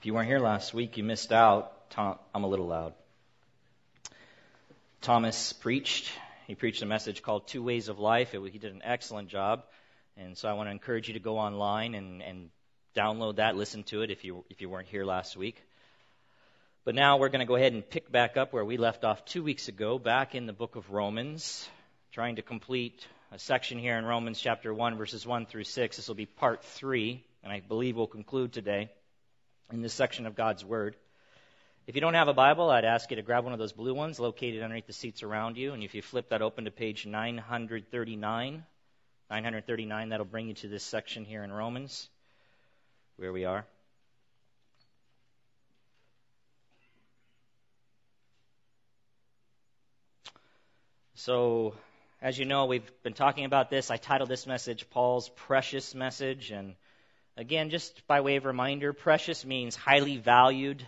If you weren't here last week, you missed out. Tom, I'm a little loud. Thomas preached. He preached a message called Two Ways of Life. It, he did an excellent job. And so I want to encourage you to go online and, and download that, listen to it if you, if you weren't here last week. But now we're going to go ahead and pick back up where we left off two weeks ago, back in the book of Romans, trying to complete a section here in Romans chapter 1, verses 1 through 6. This will be part 3, and I believe we'll conclude today in this section of God's Word. If you don't have a Bible, I'd ask you to grab one of those blue ones located underneath the seats around you. And if you flip that open to page 939, 939, that'll bring you to this section here in Romans, where we are. So, as you know, we've been talking about this. I titled this message Paul's Precious Message. And again, just by way of reminder, precious means highly valued,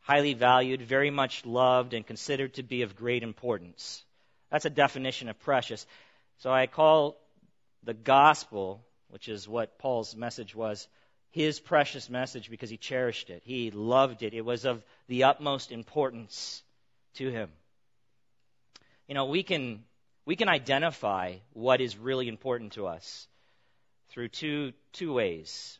highly valued, very much loved, and considered to be of great importance. That's a definition of precious. So I call the gospel, which is what Paul's message was, his precious message because he cherished it. He loved it. It was of the utmost importance to him. You know, we can we can identify what is really important to us through two two ways.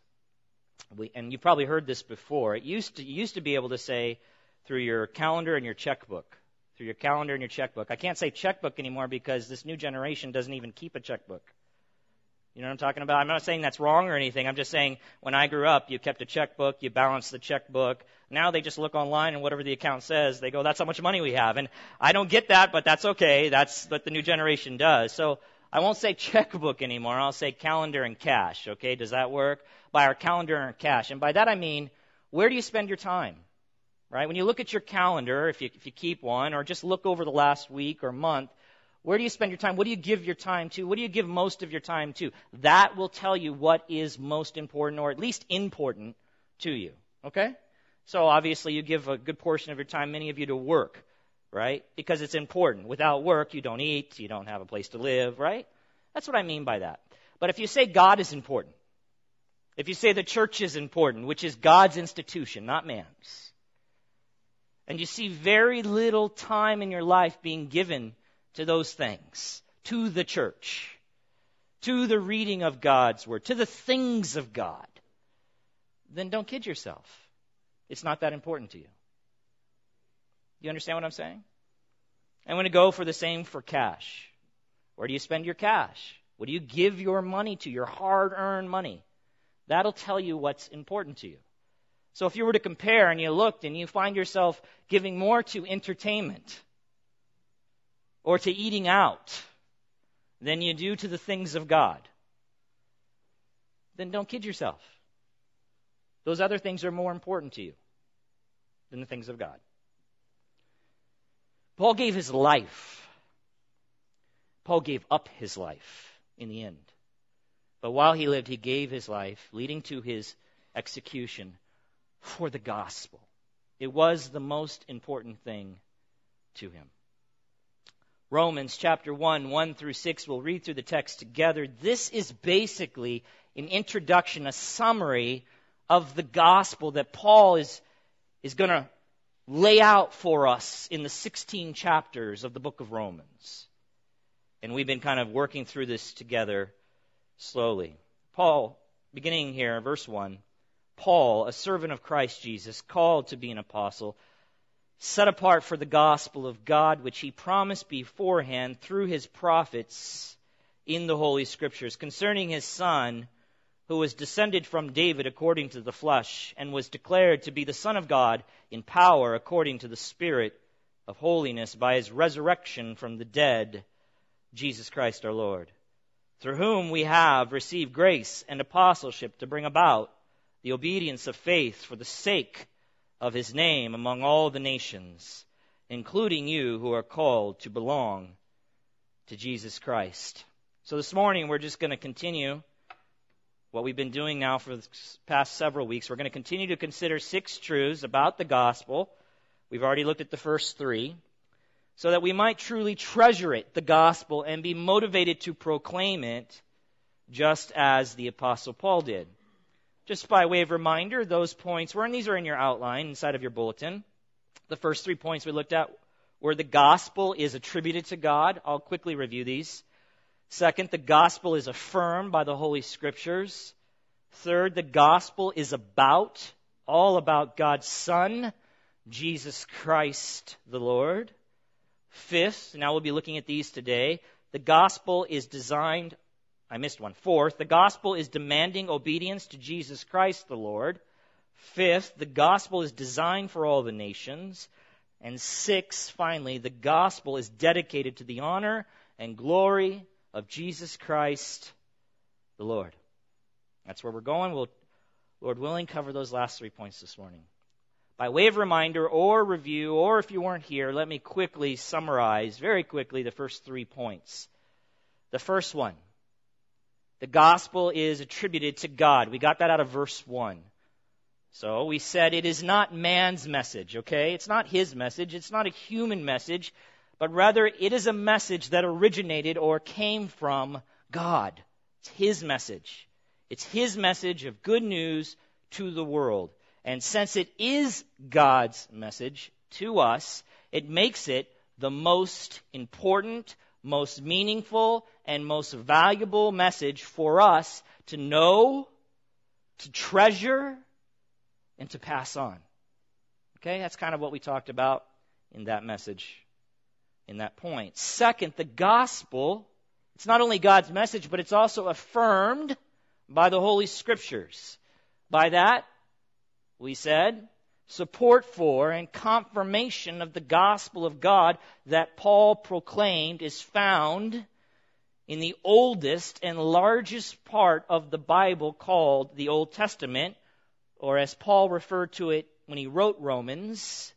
We, and you probably heard this before. It used to you used to be able to say through your calendar and your checkbook. Through your calendar and your checkbook. I can't say checkbook anymore because this new generation doesn't even keep a checkbook. You know what I'm talking about? I'm not saying that's wrong or anything. I'm just saying when I grew up, you kept a checkbook, you balanced the checkbook. Now they just look online and whatever the account says, they go, that's how much money we have. And I don't get that, but that's okay. That's what the new generation does. So I won't say checkbook anymore. I'll say calendar and cash. Okay? Does that work? By our calendar and cash. And by that I mean, where do you spend your time? Right? When you look at your calendar, if you, if you keep one, or just look over the last week or month, where do you spend your time? What do you give your time to? What do you give most of your time to? That will tell you what is most important or at least important to you. Okay? So obviously you give a good portion of your time, many of you, to work, right? Because it's important. Without work, you don't eat, you don't have a place to live, right? That's what I mean by that. But if you say God is important, if you say the church is important, which is God's institution, not man's, and you see very little time in your life being given to those things, to the church, to the reading of God's Word, to the things of God, then don't kid yourself. It's not that important to you. You understand what I'm saying? I'm going to go for the same for cash. Where do you spend your cash? What do you give your money to, your hard earned money? That'll tell you what's important to you. So if you were to compare and you looked and you find yourself giving more to entertainment, or to eating out than you do to the things of God, then don't kid yourself. Those other things are more important to you than the things of God. Paul gave his life. Paul gave up his life in the end. But while he lived, he gave his life, leading to his execution for the gospel. It was the most important thing to him. Romans chapter 1, 1 through 6. We'll read through the text together. This is basically an introduction, a summary of the gospel that Paul is, is going to lay out for us in the 16 chapters of the book of Romans. And we've been kind of working through this together slowly. Paul, beginning here, verse 1 Paul, a servant of Christ Jesus, called to be an apostle set apart for the gospel of God, which he promised beforehand through his prophets in the Holy Scriptures, concerning his Son, who was descended from David according to the flesh, and was declared to be the Son of God in power according to the Spirit of holiness by his resurrection from the dead, Jesus Christ our Lord, through whom we have received grace and apostleship to bring about the obedience of faith for the sake of his name among all the nations, including you who are called to belong to Jesus Christ. So this morning we're just going to continue what we've been doing now for the past several weeks. We're going to continue to consider six truths about the gospel. We've already looked at the first three. So that we might truly treasure it, the gospel, and be motivated to proclaim it just as the apostle Paul did. just by way of reminder, those points were, and these are in your outline inside of your bulletin. The first three points we looked at were the gospel is attributed to God. I'll quickly review these. Second, the gospel is affirmed by the Holy Scriptures. Third, the gospel is about, all about God's Son, Jesus Christ the Lord. Fifth, now we'll be looking at these today, the gospel is designed, I missed one. Fourth, the gospel is demanding obedience to Jesus Christ the Lord. Fifth, the gospel is designed for all the nations. And six, finally, the gospel is dedicated to the honor and glory of Jesus Christ the Lord. That's where we're going. We'll, Lord willing, cover those last three points this morning. By way of reminder or review, or if you weren't here, let me quickly summarize very quickly the first three points. The first one the gospel is attributed to God. We got that out of verse 1. So we said it is not man's message, okay? It's not his message. It's not a human message, but rather it is a message that originated or came from God. It's his message. It's his message of good news to the world. And since it is God's message to us, it makes it the most important, most meaningful, and most valuable message for us to know, to treasure, and to pass on. Okay, that's kind of what we talked about in that message, in that point. Second, the gospel, it's not only God's message, but it's also affirmed by the Holy Scriptures. By that, we said, support for and confirmation of the gospel of God that Paul proclaimed is found in the oldest and largest part of the Bible called the Old Testament, or as Paul referred to it when he wrote Romans,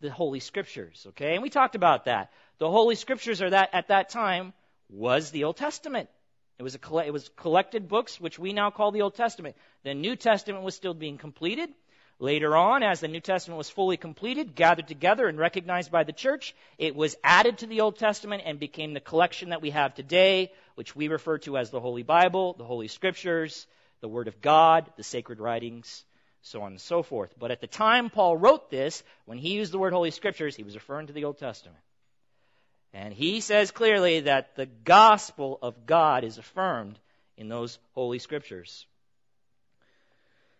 the Holy Scriptures. Okay? And we talked about that. The Holy Scriptures are that at that time was the Old Testament. It was, a, it was collected books, which we now call the Old Testament. The New Testament was still being completed. Later on, as the New Testament was fully completed, gathered together, and recognized by the church, it was added to the Old Testament and became the collection that we have today, which we refer to as the Holy Bible, the Holy Scriptures, the Word of God, the sacred writings, so on and so forth. But at the time Paul wrote this, when he used the word Holy Scriptures, he was referring to the Old Testament. And he says clearly that the gospel of God is affirmed in those Holy Scriptures.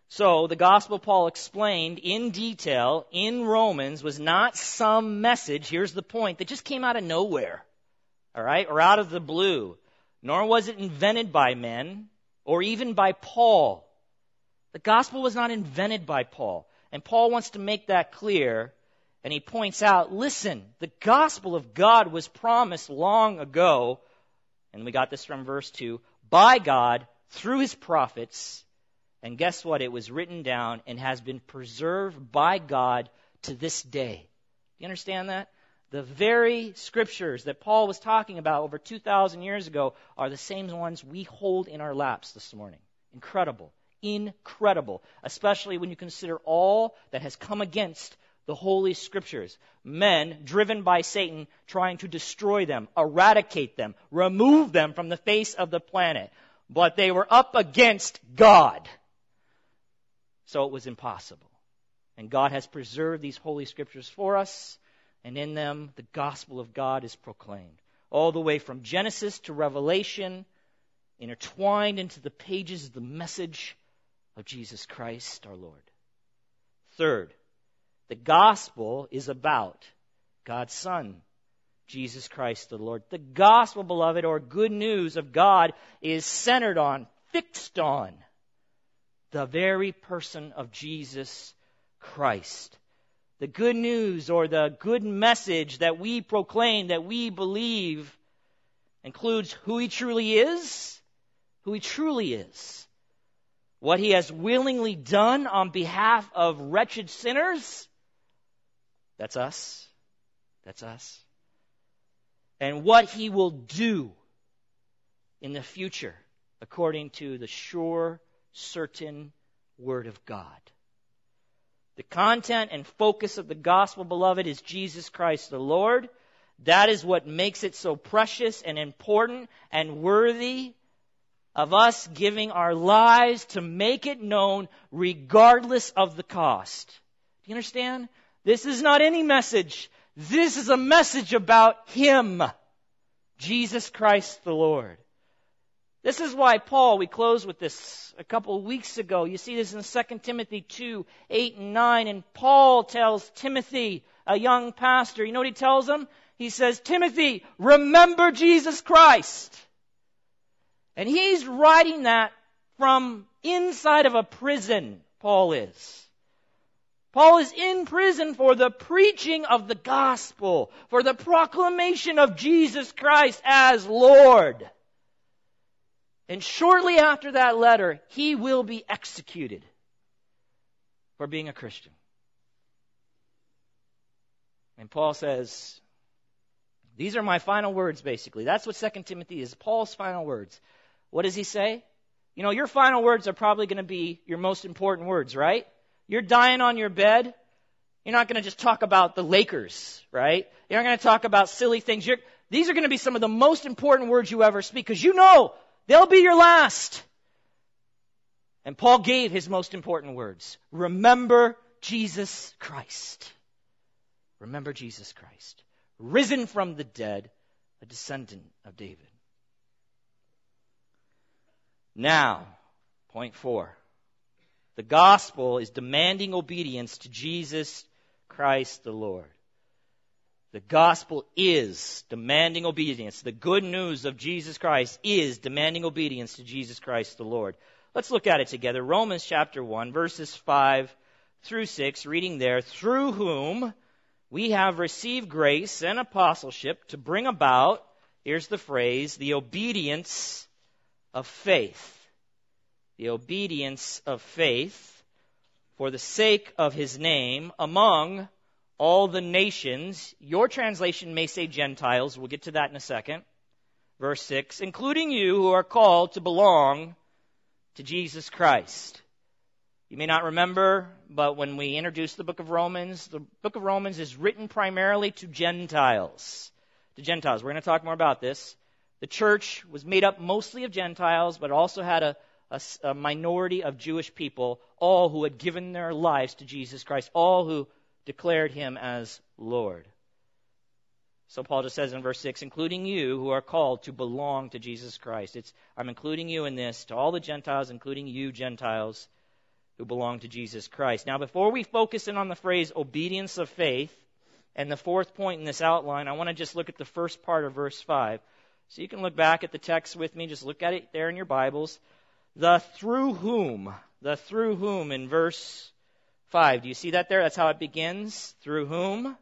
So, the gospel Paul explained in detail in Romans was not some message, here's the point, that just came out of nowhere, all right, or out of the blue, nor was it invented by men or even by Paul. The gospel was not invented by Paul. And Paul wants to make that clear, and he points out listen, the gospel of God was promised long ago, and we got this from verse 2, by God through his prophets and guess what? It was written down and has been preserved by God to this day. Do you understand that? The very scriptures that Paul was talking about over 2,000 years ago are the same ones we hold in our laps this morning. Incredible. Incredible. Especially when you consider all that has come against the Holy Scriptures. Men driven by Satan trying to destroy them, eradicate them, remove them from the face of the planet. But they were up against God. So it was impossible. And God has preserved these holy scriptures for us, and in them the gospel of God is proclaimed. All the way from Genesis to Revelation, intertwined into the pages of the message of Jesus Christ our Lord. Third, the gospel is about God's Son, Jesus Christ the Lord. The gospel, beloved, or good news of God is centered on, fixed on the very person of Jesus Christ. The good news or the good message that we proclaim, that we believe, includes who he truly is, who he truly is, what he has willingly done on behalf of wretched sinners. That's us. That's us. And what he will do in the future according to the sure certain Word of God. The content and focus of the gospel, beloved, is Jesus Christ the Lord. That is what makes it so precious and important and worthy of us giving our lives to make it known regardless of the cost. Do you understand? This is not any message. This is a message about Him. Jesus Christ the Lord. This is why Paul, we closed with this a couple of weeks ago. You see this in 2 Timothy 2, 8 and 9. And Paul tells Timothy, a young pastor, you know what he tells him? He says, Timothy, remember Jesus Christ. And he's writing that from inside of a prison, Paul is. Paul is in prison for the preaching of the gospel, for the proclamation of Jesus Christ as Lord. And shortly after that letter, he will be executed for being a Christian. And Paul says, these are my final words, basically. That's what 2 Timothy is, Paul's final words. What does he say? You know, your final words are probably going to be your most important words, right? You're dying on your bed. You're not going to just talk about the Lakers, right? You're not going to talk about silly things. You're, these are going to be some of the most important words you ever speak because you know They'll be your last. And Paul gave his most important words. Remember Jesus Christ. Remember Jesus Christ. Risen from the dead, a descendant of David. Now, point four. The gospel is demanding obedience to Jesus Christ the Lord. The gospel is demanding obedience. The good news of Jesus Christ is demanding obedience to Jesus Christ the Lord. Let's look at it together. Romans chapter 1, verses 5 through 6, reading there, through whom we have received grace and apostleship to bring about, here's the phrase, the obedience of faith. The obedience of faith for the sake of his name among all the nations. Your translation may say Gentiles. We'll get to that in a second. Verse 6, including you who are called to belong to Jesus Christ. You may not remember, but when we introduced the book of Romans, the book of Romans is written primarily to Gentiles. To Gentiles. We're going to talk more about this. The church was made up mostly of Gentiles, but also had a, a, a minority of Jewish people, all who had given their lives to Jesus Christ, all who declared him as Lord. So Paul just says in verse 6, including you who are called to belong to Jesus Christ. It's, I'm including you in this to all the Gentiles, including you Gentiles who belong to Jesus Christ. Now, before we focus in on the phrase obedience of faith and the fourth point in this outline, I want to just look at the first part of verse 5. So you can look back at the text with me, just look at it there in your Bibles. The through whom, the through whom in verse 5. Do you see that there? That's how it begins. Through whom?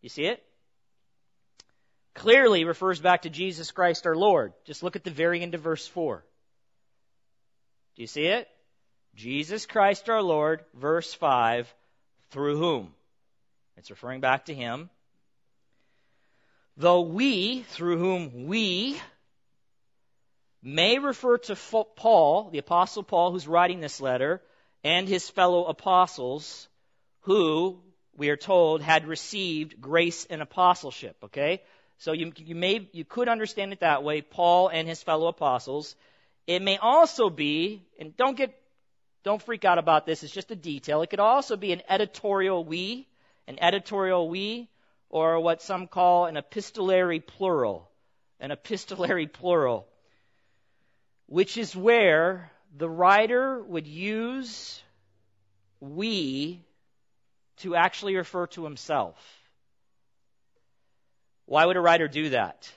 You see it? Clearly refers back to Jesus Christ our Lord. Just look at the very end of verse 4. Do you see it? Jesus Christ our Lord, verse 5, through whom? It's referring back to Him. Though we, through whom we, may refer to Paul, the Apostle Paul, who's writing this letter, and his fellow apostles who, we are told, had received grace and apostleship. Okay? So you, you may, you could understand it that way, Paul and his fellow apostles. It may also be, and don't get, don't freak out about this, it's just a detail. It could also be an editorial we, an editorial we, or what some call an epistolary plural. An epistolary plural. Which is where the writer would use we to actually refer to himself. Why would a writer do that?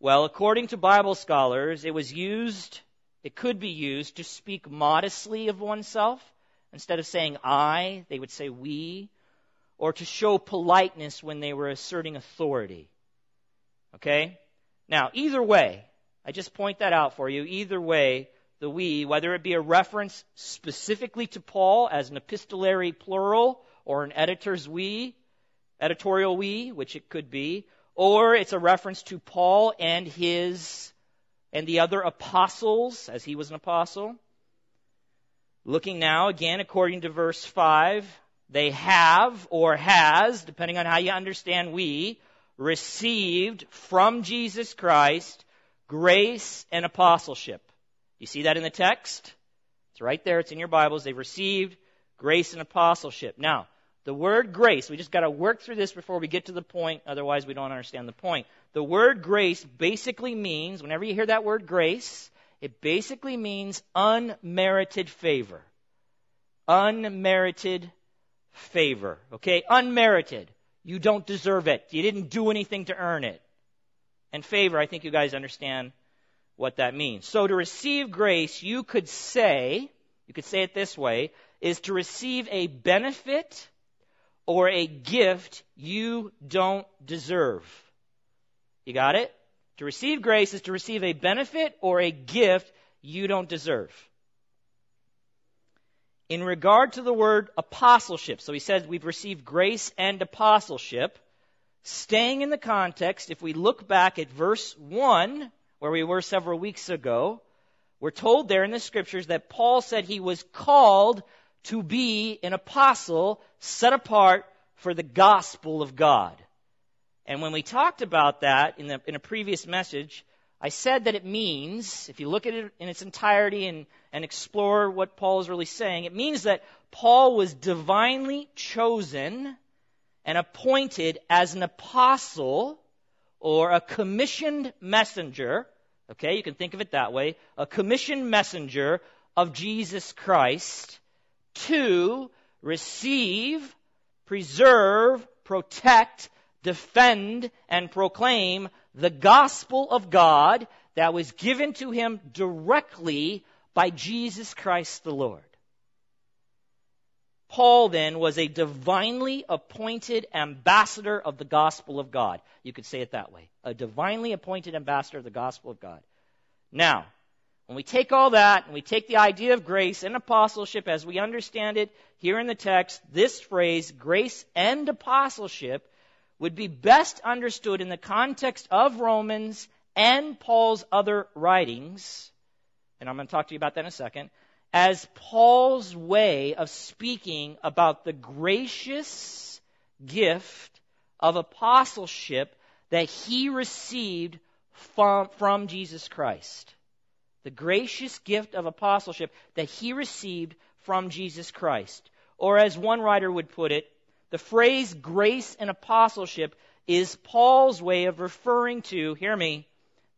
Well, according to Bible scholars, it was used, it could be used to speak modestly of oneself. Instead of saying I, they would say we, or to show politeness when they were asserting authority. Okay? Now, either way, I just point that out for you. Either way, the we, whether it be a reference specifically to Paul as an epistolary plural or an editor's we, editorial we, which it could be, or it's a reference to Paul and his and the other apostles, as he was an apostle. Looking now again according to verse 5, they have or has, depending on how you understand we, received from Jesus Christ grace and apostleship. You see that in the text? It's right there. It's in your Bibles. They've received grace and apostleship. Now, the word grace, we just got to work through this before we get to the point, otherwise we don't understand the point. The word grace basically means, whenever you hear that word grace, it basically means unmerited favor. Unmerited favor. Okay? Unmerited. You don't deserve it. You didn't do anything to earn it. And favor, I think you guys understand what that means. So to receive grace, you could say, you could say it this way, is to receive a benefit or a gift you don't deserve. You got it? To receive grace is to receive a benefit or a gift you don't deserve. In regard to the word apostleship, so he says we've received grace and apostleship. Staying in the context, if we look back at verse 1, where we were several weeks ago, we're told there in the scriptures that Paul said he was called to be an apostle set apart for the gospel of God. And when we talked about that in, the, in a previous message, I said that it means, if you look at it in its entirety and, and explore what Paul is really saying, it means that Paul was divinely chosen and appointed as an apostle or a commissioned messenger. Okay, you can think of it that way. A commissioned messenger of Jesus Christ to receive, preserve, protect, defend, and proclaim the gospel of God that was given to him directly by Jesus Christ the Lord. Paul then was a divinely appointed ambassador of the gospel of God. You could say it that way. A divinely appointed ambassador of the gospel of God. Now, when we take all that and we take the idea of grace and apostleship as we understand it here in the text, this phrase, grace and apostleship, would be best understood in the context of Romans and Paul's other writings. And I'm going to talk to you about that in a second. As Paul's way of speaking about the gracious gift of apostleship that he received from, from Jesus Christ the gracious gift of apostleship that he received from Jesus Christ. Or as one writer would put it, the phrase grace and apostleship is Paul's way of referring to, hear me,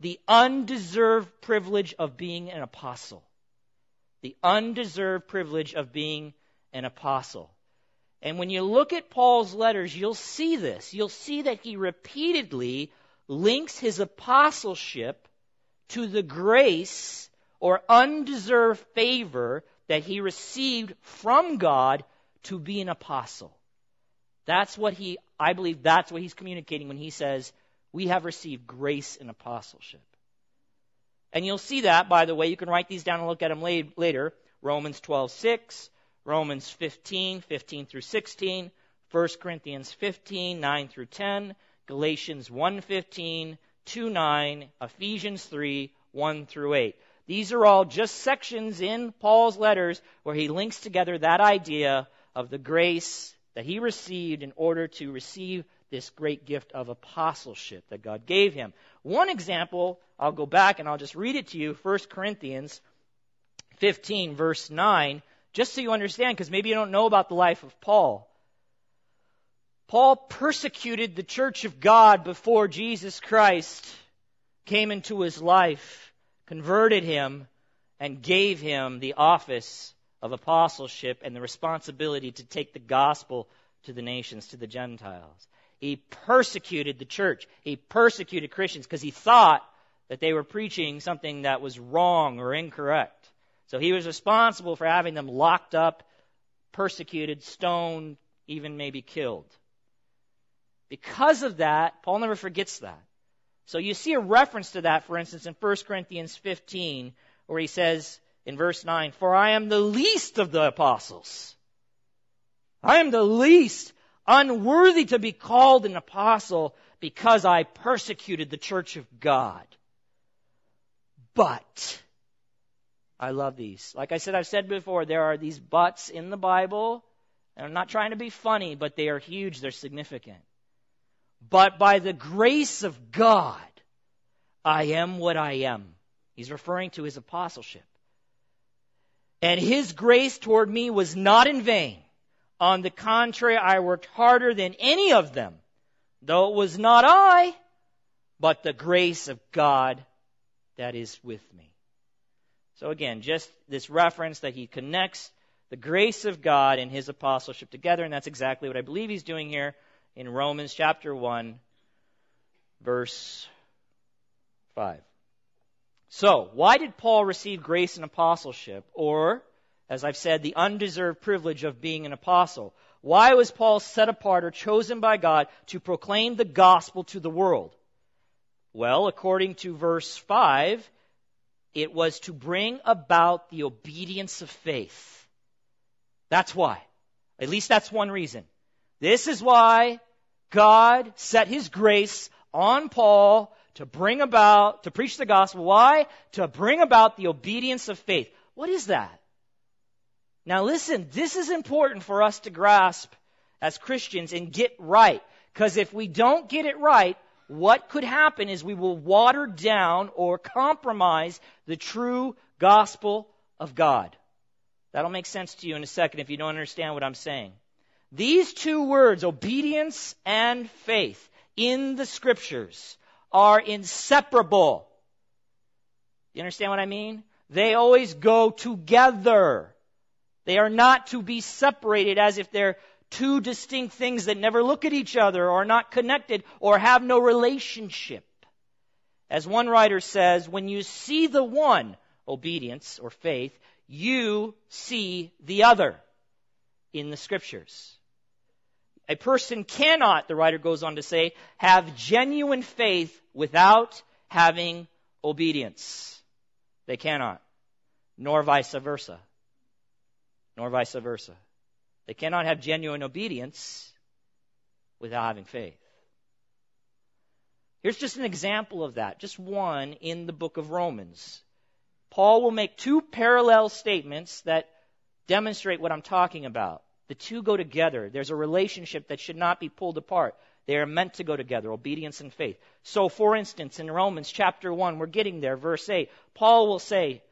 the undeserved privilege of being an apostle. The undeserved privilege of being an apostle. And when you look at Paul's letters, you'll see this. You'll see that he repeatedly links his apostleship to the grace or undeserved favor that he received from God to be an apostle. That's what he, I believe that's what he's communicating when he says, we have received grace and apostleship. And you'll see that, by the way, you can write these down and look at them later. Romans 12:6, Romans 15, 15 through 16, 1 Corinthians 15, 9 through 10, Galatians 1:15, 2 9, Ephesians 3, 1 through 8. These are all just sections in Paul's letters where he links together that idea of the grace that he received in order to receive this great gift of apostleship that God gave him. One example, I'll go back and I'll just read it to you, 1 Corinthians 15, verse 9, just so you understand, because maybe you don't know about the life of Paul. Paul persecuted the church of God before Jesus Christ came into his life, converted him, and gave him the office of apostleship and the responsibility to take the gospel to the nations, to the Gentiles. He persecuted the church. He persecuted Christians because he thought that they were preaching something that was wrong or incorrect. So he was responsible for having them locked up, persecuted, stoned, even maybe killed. Because of that, Paul never forgets that. So you see a reference to that, for instance, in 1 Corinthians 15, where he says in verse 9, For I am the least of the apostles. I am the least, unworthy to be called an apostle because I persecuted the church of God. But, I love these. Like I said, I've said before, there are these buts in the Bible, and I'm not trying to be funny, but they are huge, they're significant. But by the grace of God, I am what I am. He's referring to his apostleship. And his grace toward me was not in vain. On the contrary, I worked harder than any of them, though it was not I, but the grace of God that is with me. So again, just this reference that he connects the grace of God and his apostleship together, and that's exactly what I believe he's doing here in Romans chapter 1, verse 5. So, why did Paul receive grace and apostleship? Or, as I've said, the undeserved privilege of being an apostle? Why was Paul set apart or chosen by God to proclaim the gospel to the world? Well, according to verse 5, it was to bring about the obedience of faith. That's why. At least that's one reason. This is why God set his grace on Paul to bring about, to preach the gospel. Why? To bring about the obedience of faith. What is that? Now listen, this is important for us to grasp as Christians and get right. Because if we don't get it right, what could happen is we will water down or compromise the true gospel of God. That'll make sense to you in a second if you don't understand what I'm saying. These two words, obedience and faith, in the scriptures are inseparable. You understand what I mean? They always go together. They are not to be separated as if they're two distinct things that never look at each other or are not connected or have no relationship. As one writer says, when you see the one, obedience or faith, you see the other in the scriptures. A person cannot, the writer goes on to say, have genuine faith without having obedience. They cannot. Nor vice versa. Nor vice versa. They cannot have genuine obedience without having faith. Here's just an example of that, just one in the book of Romans. Paul will make two parallel statements that demonstrate what I'm talking about. The two go together. There's a relationship that should not be pulled apart. They are meant to go together, obedience and faith. So, for instance, in Romans chapter 1, we're getting there, verse 8, Paul will say,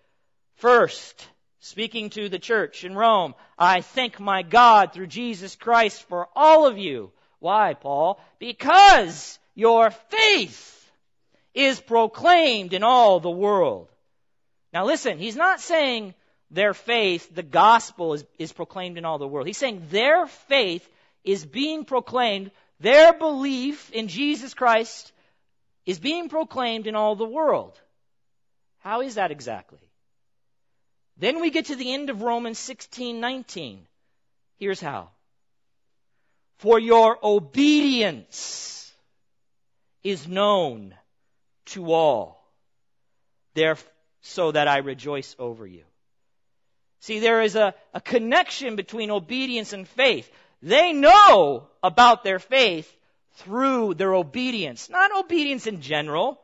First, speaking to the church in Rome, I thank my God through Jesus Christ for all of you. Why, Paul? Because your faith is proclaimed in all the world. Now listen, he's not saying their faith, the gospel is, is proclaimed in all the world. He's saying their faith is being proclaimed, their belief in Jesus Christ is being proclaimed in all the world. How is that exactly? Then we get to the end of Romans 16:19. Here's how. For your obedience is known to all, there, so that I rejoice over you. See, there is a, a connection between obedience and faith. They know about their faith through their obedience. Not obedience in general,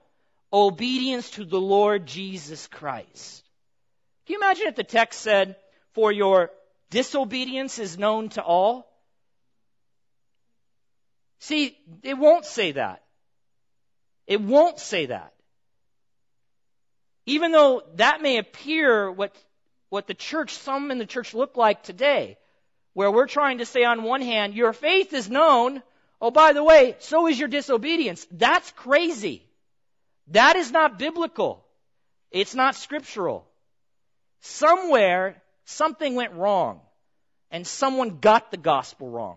obedience to the Lord Jesus Christ. Can you imagine if the text said, For your disobedience is known to all? See, it won't say that. It won't say that. Even though that may appear what what the church, some in the church look like today, where we're trying to say on one hand, your faith is known. Oh, by the way, so is your disobedience. That's crazy. That is not biblical. It's not scriptural. Somewhere, something went wrong, and someone got the gospel wrong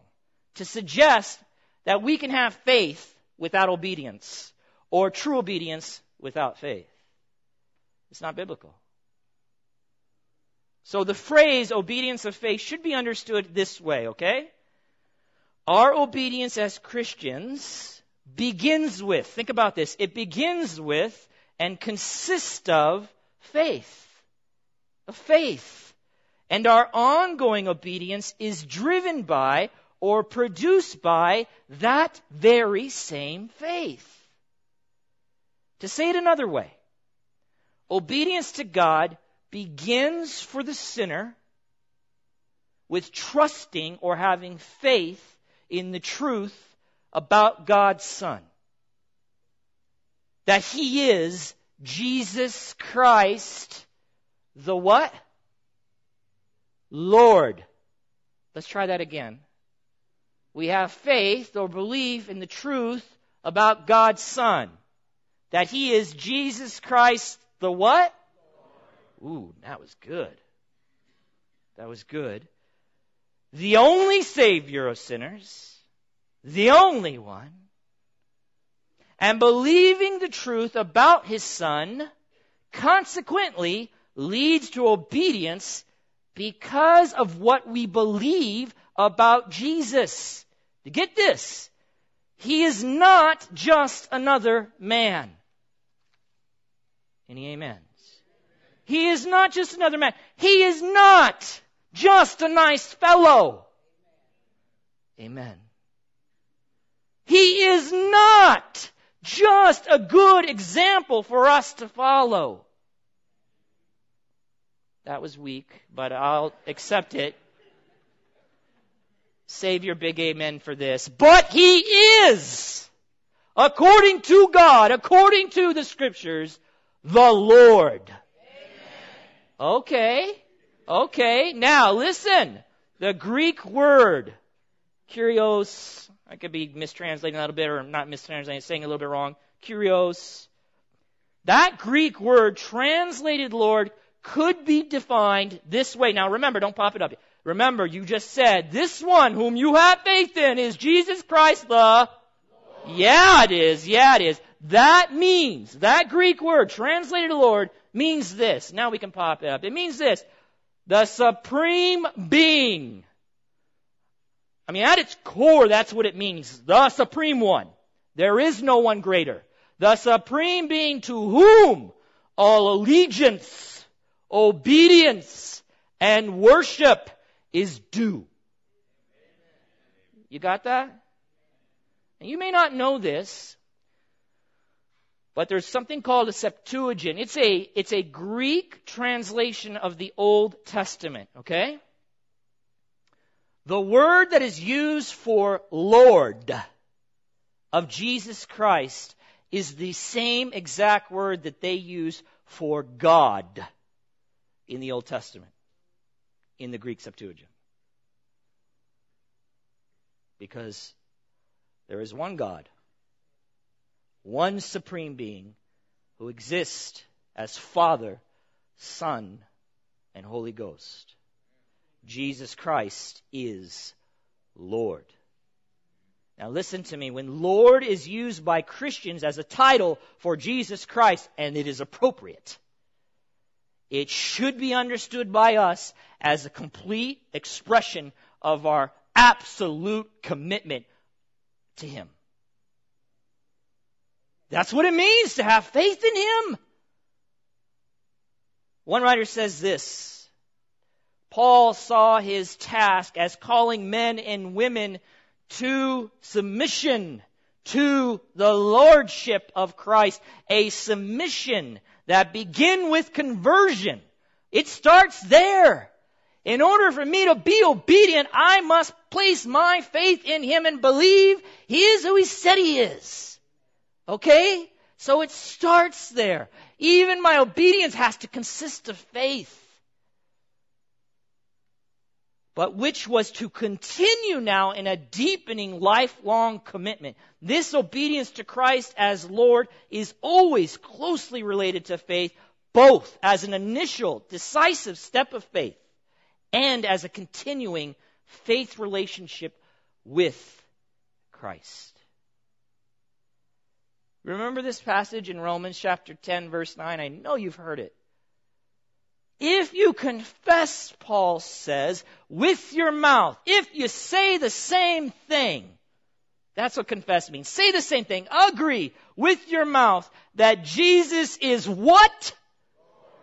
to suggest that we can have faith without obedience, or true obedience without faith. It's not biblical. So the phrase obedience of faith should be understood this way, okay? Our obedience as Christians begins with, think about this, it begins with and consists of faith. Of faith. And our ongoing obedience is driven by or produced by that very same faith. To say it another way, obedience to God begins for the sinner with trusting or having faith in the truth about God's Son. That He is Jesus Christ, the what? Lord. Let's try that again. We have faith or belief in the truth about God's Son. That He is Jesus Christ, the what? Ooh, that was good. That was good. The only Savior of sinners. The only one. And believing the truth about His Son consequently leads to obedience because of what we believe about Jesus. To get this, he is not just another man. Any amens? He is not just another man. He is not just a nice fellow. Amen. He is not just a good example for us to follow. That was weak, but I'll accept it. Save your big amen for this. But He is, according to God, according to the scriptures, the Lord. Okay. Okay. Now listen. The Greek word, kurios, I could be mistranslating a little bit or not mistranslating, saying a little bit wrong. Kurios. That Greek word translated Lord could be defined this way. Now remember, don't pop it up. Remember, you just said, this one whom you have faith in is Jesus Christ the Lord. Yeah, it is. Yeah, it is. That means, that Greek word translated Lord means this. Now we can pop it up. It means this. The supreme being. I mean, at its core, that's what it means. The supreme one. There is no one greater. The supreme being to whom all allegiance obedience and worship is due. You got that? And you may not know this, but there's something called a Septuagint. It's a, it's a Greek translation of the Old Testament, okay? The word that is used for Lord of Jesus Christ is the same exact word that they use for God in the Old Testament, in the Greek Septuagint. Because there is one God, one supreme being who exists as Father, Son, and Holy Ghost. Jesus Christ is Lord. Now listen to me. When Lord is used by Christians as a title for Jesus Christ, and it is appropriate, it should be understood by us as a complete expression of our absolute commitment to Him. That's what it means to have faith in Him. One writer says this Paul saw his task as calling men and women to submission to the lordship of Christ, a submission that begin with conversion. It starts there. In order for me to be obedient, I must place my faith in Him and believe He is who He said He is. Okay? So it starts there. Even my obedience has to consist of faith but which was to continue now in a deepening lifelong commitment. This obedience to Christ as Lord is always closely related to faith, both as an initial decisive step of faith and as a continuing faith relationship with Christ. Remember this passage in Romans chapter 10 verse 9? I know you've heard it. If you confess, Paul says, with your mouth, if you say the same thing, that's what confess means. Say the same thing. Agree with your mouth that Jesus is what?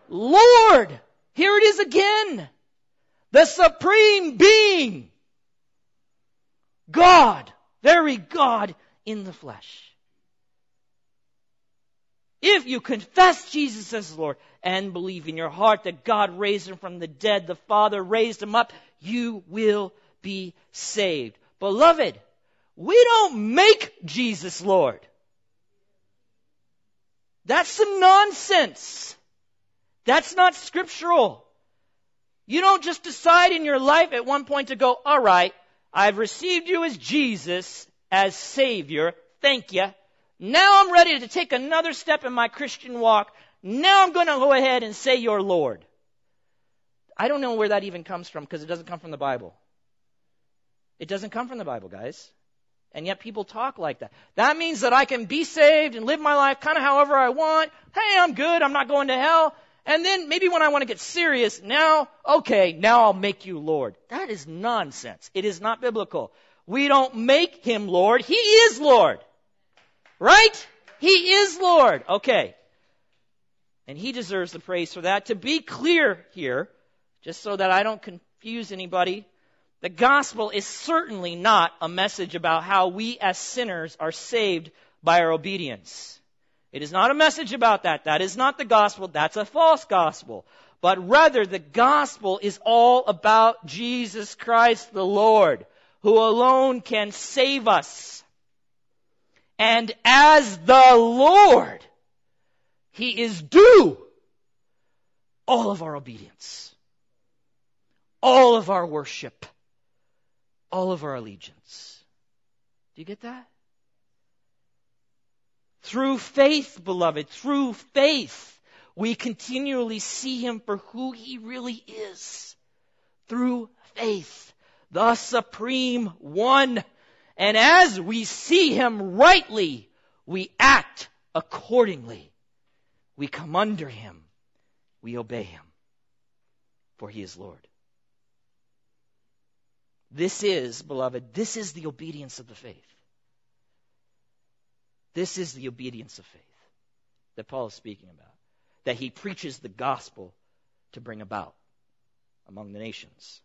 Lord. Here it is again. The supreme being. God. Very God in the flesh. If you confess Jesus as Lord and believe in your heart that God raised him from the dead, the Father raised him up, you will be saved. Beloved, we don't make Jesus Lord. That's some nonsense. That's not scriptural. You don't just decide in your life at one point to go, all right, I've received you as Jesus, as Savior. Thank you. Now I'm ready to take another step in my Christian walk. Now I'm going to go ahead and say your Lord. I don't know where that even comes from because it doesn't come from the Bible. It doesn't come from the Bible, guys. And yet people talk like that. That means that I can be saved and live my life kind of however I want. Hey, I'm good. I'm not going to hell. And then maybe when I want to get serious, now, okay, now I'll make you Lord. That is nonsense. It is not biblical. We don't make him Lord. He is Lord. Right? He is Lord. Okay. And he deserves the praise for that. To be clear here, just so that I don't confuse anybody, the gospel is certainly not a message about how we as sinners are saved by our obedience. It is not a message about that. That is not the gospel. That's a false gospel. But rather, the gospel is all about Jesus Christ the Lord, who alone can save us. And as the Lord, He is due all of our obedience, all of our worship, all of our allegiance. Do you get that? Through faith, beloved, through faith, we continually see him for who he really is. Through faith, the supreme one. And as we see him rightly, we act accordingly. We come under him. We obey him. For he is Lord. This is, beloved, this is the obedience of the faith. This is the obedience of faith that Paul is speaking about. That he preaches the gospel to bring about among the nations.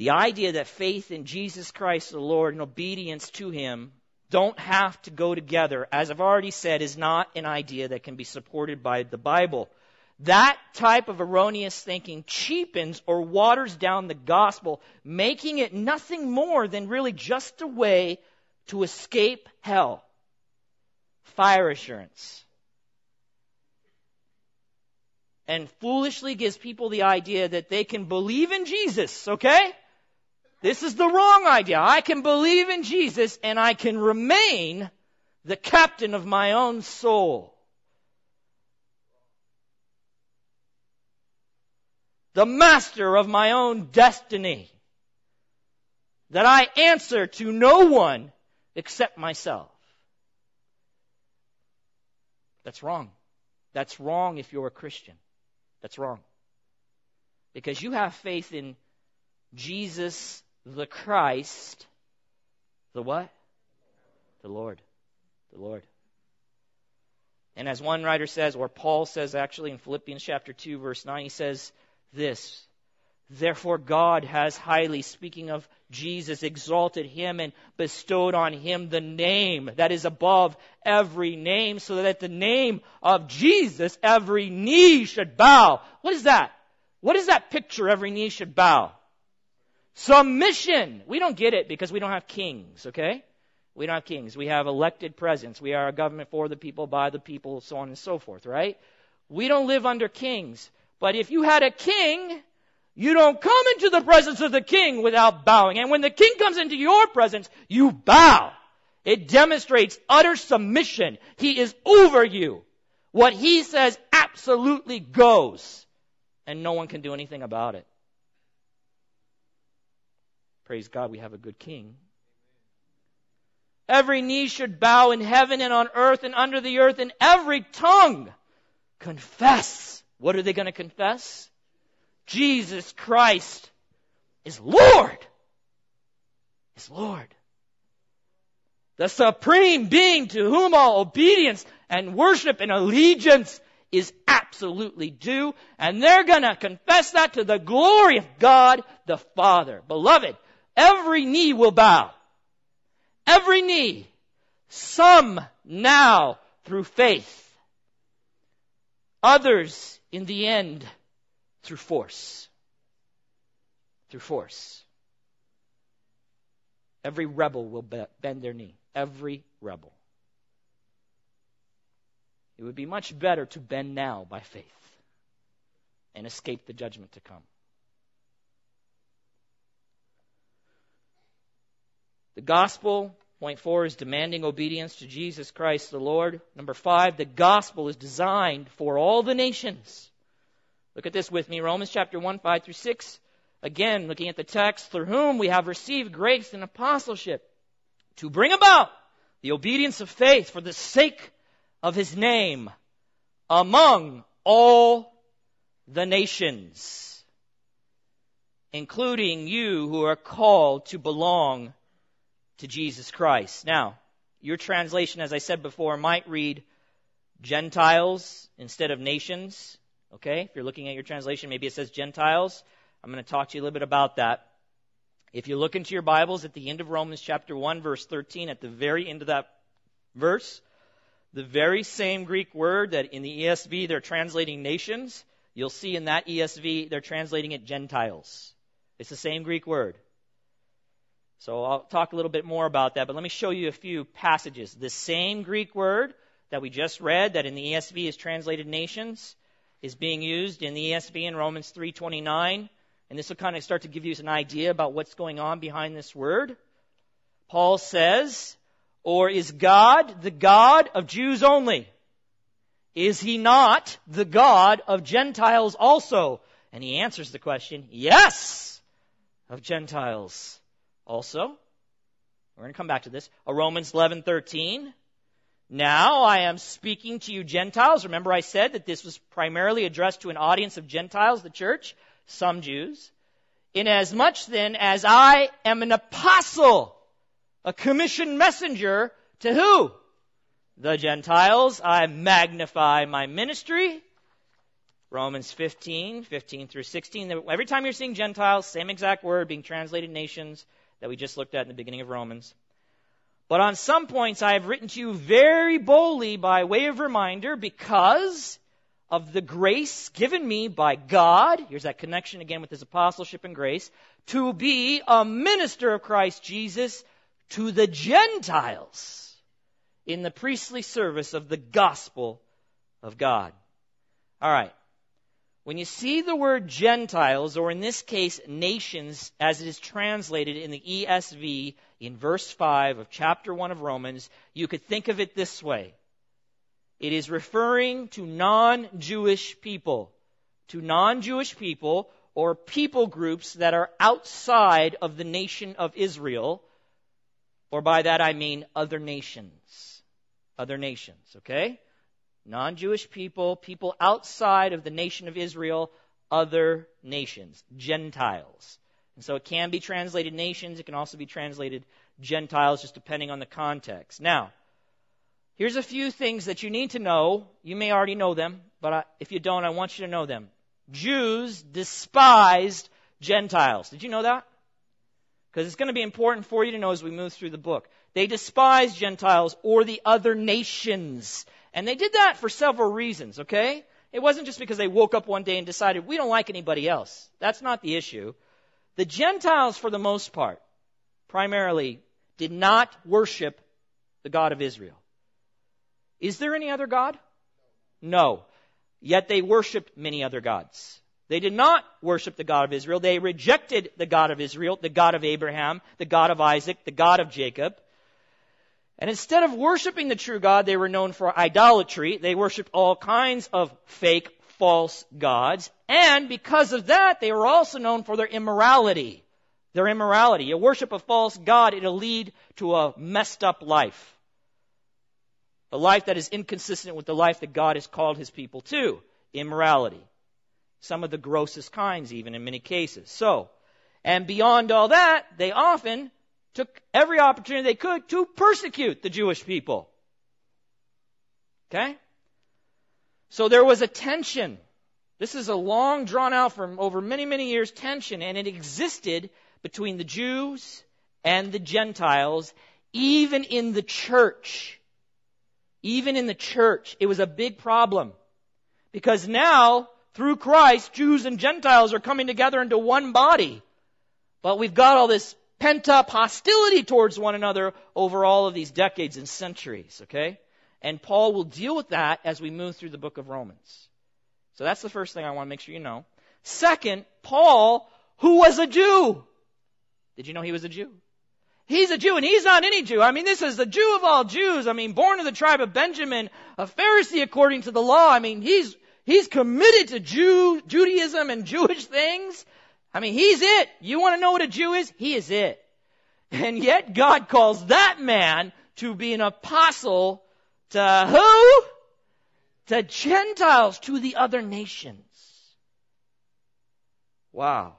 The idea that faith in Jesus Christ the Lord and obedience to him don't have to go together, as I've already said, is not an idea that can be supported by the Bible. That type of erroneous thinking cheapens or waters down the gospel, making it nothing more than really just a way to escape hell. Fire assurance. And foolishly gives people the idea that they can believe in Jesus, okay? This is the wrong idea. I can believe in Jesus and I can remain the captain of my own soul. the master of my own destiny. That I answer to no one except myself. That's wrong. That's wrong if you're a Christian. That's wrong. Because you have faith in Jesus the Christ, the what? The Lord. The Lord. And as one writer says, or Paul says actually in Philippians chapter 2 verse 9, he says, this. Therefore, God has highly, speaking of Jesus, exalted him and bestowed on him the name that is above every name, so that at the name of Jesus every knee should bow. What is that? What is that picture every knee should bow? Submission. We don't get it because we don't have kings, okay? We don't have kings. We have elected presidents. We are a government for the people, by the people, so on and so forth, right? We don't live under kings. But if you had a king, you don't come into the presence of the king without bowing. And when the king comes into your presence, you bow. It demonstrates utter submission. He is over you. What he says absolutely goes. And no one can do anything about it. Praise God, we have a good king. Every knee should bow in heaven and on earth and under the earth, and every tongue confess what are they going to confess? Jesus Christ is Lord. Is Lord. The supreme being to whom all obedience and worship and allegiance is absolutely due. And they're going to confess that to the glory of God the Father. Beloved, every knee will bow. Every knee. Some now through faith. Others in the end through force. Through force. Every rebel will bend their knee. Every rebel. It would be much better to bend now by faith and escape the judgment to come. The gospel, point four, is demanding obedience to Jesus Christ the Lord. Number five, the gospel is designed for all the nations. Look at this with me, Romans chapter 1, 5 through 6. Again, looking at the text, through whom we have received grace and apostleship to bring about the obedience of faith for the sake of his name among all the nations, including you who are called to belong to Jesus Christ. Now, your translation, as I said before, might read Gentiles instead of nations. Okay? If you're looking at your translation, maybe it says Gentiles. I'm going to talk to you a little bit about that. If you look into your Bibles at the end of Romans chapter 1, verse 13, at the very end of that verse, the very same Greek word that in the ESV they're translating nations, you'll see in that ESV they're translating it Gentiles. It's the same Greek word. So I'll talk a little bit more about that, but let me show you a few passages. The same Greek word that we just read that in the ESV is translated nations is being used in the ESV in Romans 3:29, and this will kind of start to give you an idea about what's going on behind this word. Paul says, "Or is God the God of Jews only? Is he not the God of Gentiles also?" And he answers the question, "Yes, of Gentiles." Also. We're going to come back to this. Romans 11:13. Now I am speaking to you Gentiles. Remember I said that this was primarily addressed to an audience of Gentiles, the church, some Jews. Inasmuch then as I am an apostle, a commissioned messenger to who? The Gentiles. I magnify my ministry. Romans 15, 15 through 16. Every time you're seeing Gentiles, same exact word being translated nations that we just looked at in the beginning of Romans. But on some points I have written to you very boldly by way of reminder because of the grace given me by God, here's that connection again with his apostleship and grace, to be a minister of Christ Jesus to the Gentiles in the priestly service of the gospel of God. All right. When you see the word Gentiles, or in this case, nations, as it is translated in the ESV in verse 5 of chapter 1 of Romans, you could think of it this way. It is referring to non Jewish people, to non Jewish people, or people groups that are outside of the nation of Israel, or by that I mean other nations. Other nations, okay? Non Jewish people, people outside of the nation of Israel, other nations, Gentiles. And so it can be translated nations, it can also be translated Gentiles, just depending on the context. Now, here's a few things that you need to know. You may already know them, but if you don't, I want you to know them. Jews despised Gentiles. Did you know that? Because it's going to be important for you to know as we move through the book. They despised Gentiles or the other nations. And they did that for several reasons, okay? It wasn't just because they woke up one day and decided, we don't like anybody else. That's not the issue. The Gentiles, for the most part, primarily, did not worship the God of Israel. Is there any other God? No. Yet they worshiped many other gods. They did not worship the God of Israel. They rejected the God of Israel, the God of Abraham, the God of Isaac, the God of Jacob. And instead of worshiping the true God, they were known for idolatry. They worshiped all kinds of fake, false gods. And because of that, they were also known for their immorality. Their immorality. A worship of false God, it'll lead to a messed up life. A life that is inconsistent with the life that God has called his people to. Immorality. Some of the grossest kinds, even in many cases. So, and beyond all that, they often took every opportunity they could to persecute the Jewish people. Okay? So there was a tension. This is a long drawn out from over many, many years tension, and it existed between the Jews and the Gentiles, even in the church. Even in the church, it was a big problem. Because now, through Christ, Jews and Gentiles are coming together into one body. But we've got all this pent up hostility towards one another over all of these decades and centuries, okay? And Paul will deal with that as we move through the book of Romans. So that's the first thing I want to make sure you know. Second, Paul, who was a Jew. Did you know he was a Jew? He's a Jew and he's not any Jew. I mean, this is the Jew of all Jews. I mean, born of the tribe of Benjamin, a Pharisee according to the law. I mean, he's, he's committed to Jew, Judaism and Jewish things. I mean, he's it. You want to know what a Jew is? He is it. And yet God calls that man to be an apostle to who? To Gentiles, to the other nations. Wow.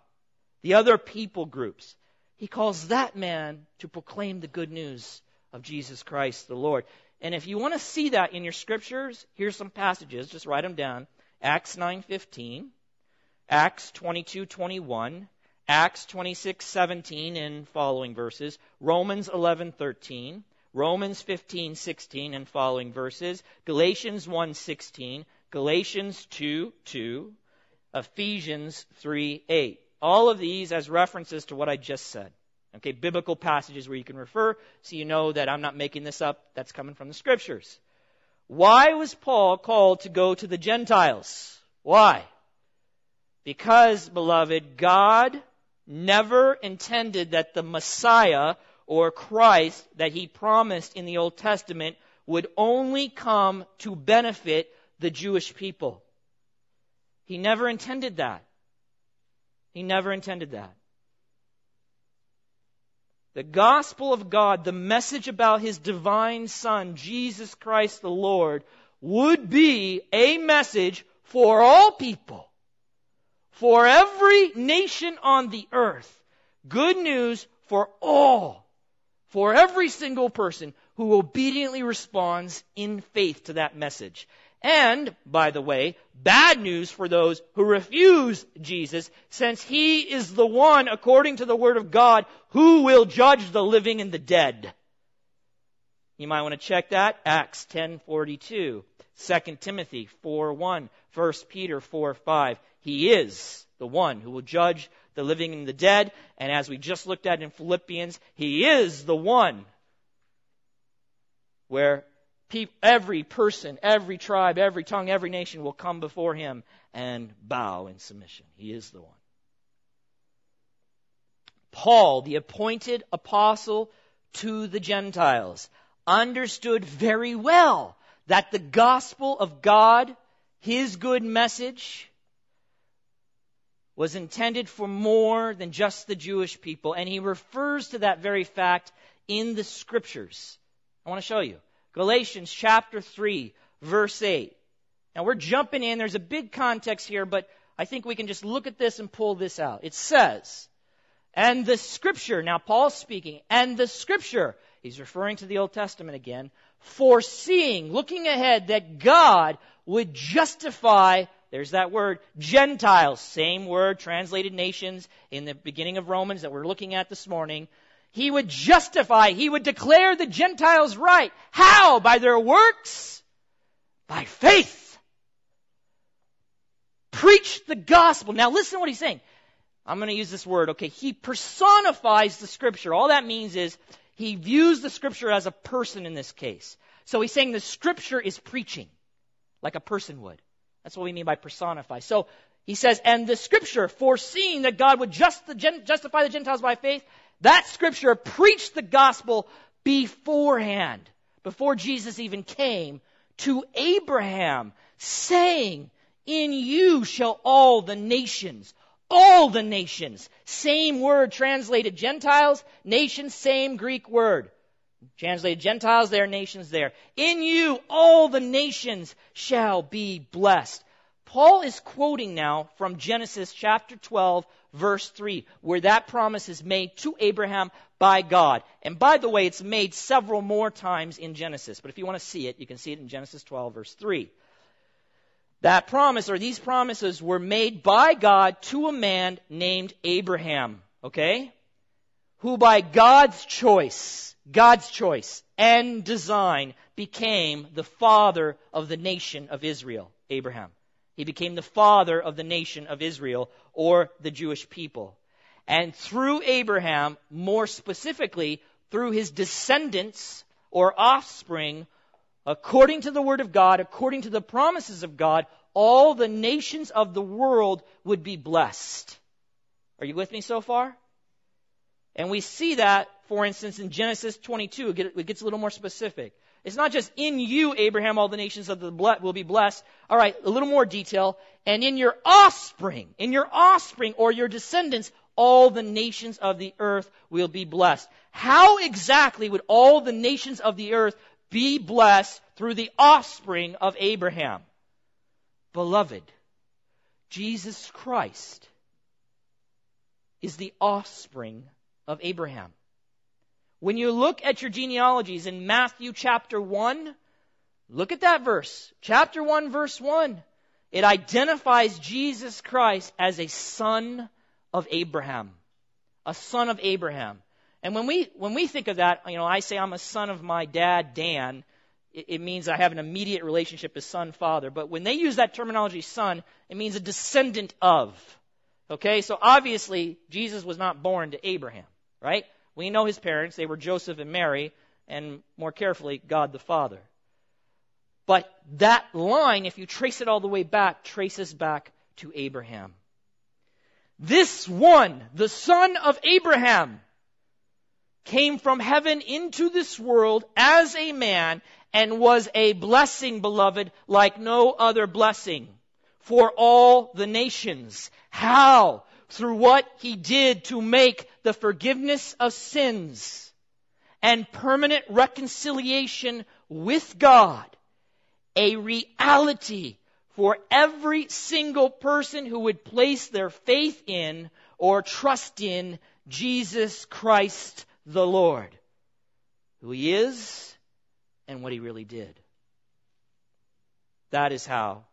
The other people groups. He calls that man to proclaim the good news of Jesus Christ the Lord. And if you want to see that in your scriptures, here's some passages. Just write them down. Acts 9:15, Acts 22:21, Acts 26:17 and following verses, Romans 11:13, Romans 15:16 and following verses, Galatians 1:16, Galatians 2:2, Ephesians 3:8. All of these as references to what I just said. Okay, biblical passages where you can refer so you know that I'm not making this up. That's coming from the scriptures. Why was Paul called to go to the Gentiles? Why? Because, beloved, God never intended that the Messiah or Christ that he promised in the Old Testament would only come to benefit the Jewish people. He never intended that. He never intended that. The gospel of God, the message about his divine Son, Jesus Christ the Lord, would be a message for all people, for every nation on the earth. Good news for all, for every single person who obediently responds in faith to that message. And, by the way, bad news for those who refuse Jesus, since He is the one, according to the Word of God, who will judge the living and the dead. You might want to check that. Acts 10:42, 2 Timothy 4:1, 1 Peter 4:5. He is the one who will judge the living and the dead, and as we just looked at in Philippians, he is the one where every person, every tribe, every tongue, every nation will come before him and bow in submission. He is the one. Paul, the appointed apostle to the Gentiles, understood very well that the gospel of God, his good message, was intended for more than just the Jewish people, and he refers to that very fact in the scriptures. I want to show you. Galatians chapter 3, verse 8. Now we're jumping in. There's a big context here, but I think we can just look at this and pull this out. It says, and the scripture, now Paul's speaking, and the scripture, he's referring to the Old Testament again, foreseeing, looking ahead that God would justify, there's that word, Gentiles, same word, translated nations in the beginning of Romans that we're looking at this morning, he would justify, he would declare the Gentiles right. How? By their works? By faith. Preach the gospel. Now listen to what he's saying. I'm going to use this word, okay? He personifies the scripture. All that means is he views the scripture as a person in this case. So he's saying the scripture is preaching like a person would. That's what we mean by personify. So he says, and the scripture, foreseeing that God would just the, justify the Gentiles by faith, that scripture preached the gospel beforehand, before Jesus even came, to Abraham, saying, In you shall all the nations, all the nations, same word translated Gentiles, nations, same Greek word. Translated Gentiles there, nations there. In you all the nations shall be blessed. Paul is quoting now from Genesis chapter 12, verse 3, where that promise is made to Abraham by God. And by the way, it's made several more times in Genesis. But if you want to see it, you can see it in Genesis 12, verse 3. That promise, or these promises, were made by God to a man named Abraham, okay? Who by God's choice, God's choice and design became the father of the nation of Israel, Abraham. He became the father of the nation of Israel or the Jewish people. And through Abraham, more specifically, through his descendants or offspring, according to the word of God, according to the promises of God, all the nations of the world would be blessed. Are you with me so far? And we see that For instance, in Genesis 22, it gets a little more specific. It's not just in you, Abraham, all the nations of the will be blessed. All right, a little more detail. And in your offspring, in your offspring or your descendants, all the nations of the earth will be blessed. How exactly would all the nations of the earth be blessed through the offspring of Abraham? Beloved, Jesus Christ is the offspring of Abraham. When you look at your genealogies in Matthew chapter 1, look at that verse. Chapter 1, verse 1. It identifies Jesus Christ as a son of Abraham. A son of Abraham. And when we, when we think of that, you know, I say I'm a son of my dad, Dan, it, it means I have an immediate relationship as son father. But when they use that terminology son, it means a descendant of. Okay, so obviously Jesus was not born to Abraham, right? We know his parents. They were Joseph and Mary, and more carefully, God the Father. But that line, if you trace it all the way back, traces back to Abraham. This one, the son of Abraham, came from heaven into this world as a man and was a blessing, beloved, like no other blessing for all the nations. How? through what he did to make the forgiveness of sins and permanent reconciliation with God a reality for every single person who would place their faith in or trust in Jesus Christ the Lord, who he is and what he really did. That is how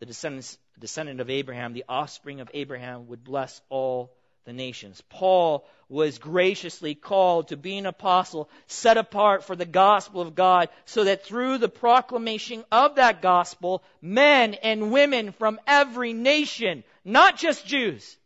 the descendants descendant of Abraham, the offspring of Abraham, would bless all the nations. Paul was graciously called to be an apostle set apart for the gospel of God so that through the proclamation of that gospel, men and women from every nation, not just Jews,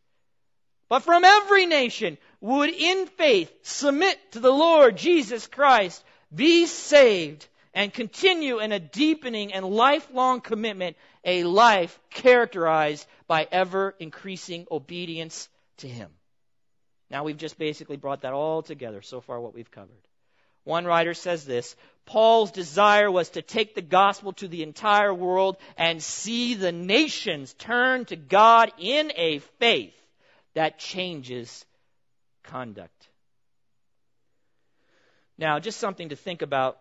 but from every nation would in faith submit to the Lord Jesus Christ, be saved, and continue in a deepening and lifelong commitment a life characterized by ever increasing obedience to Him. Now we've just basically brought that all together so far, what we've covered. One writer says this Paul's desire was to take the gospel to the entire world and see the nations turn to God in a faith that changes conduct. Now, just something to think about.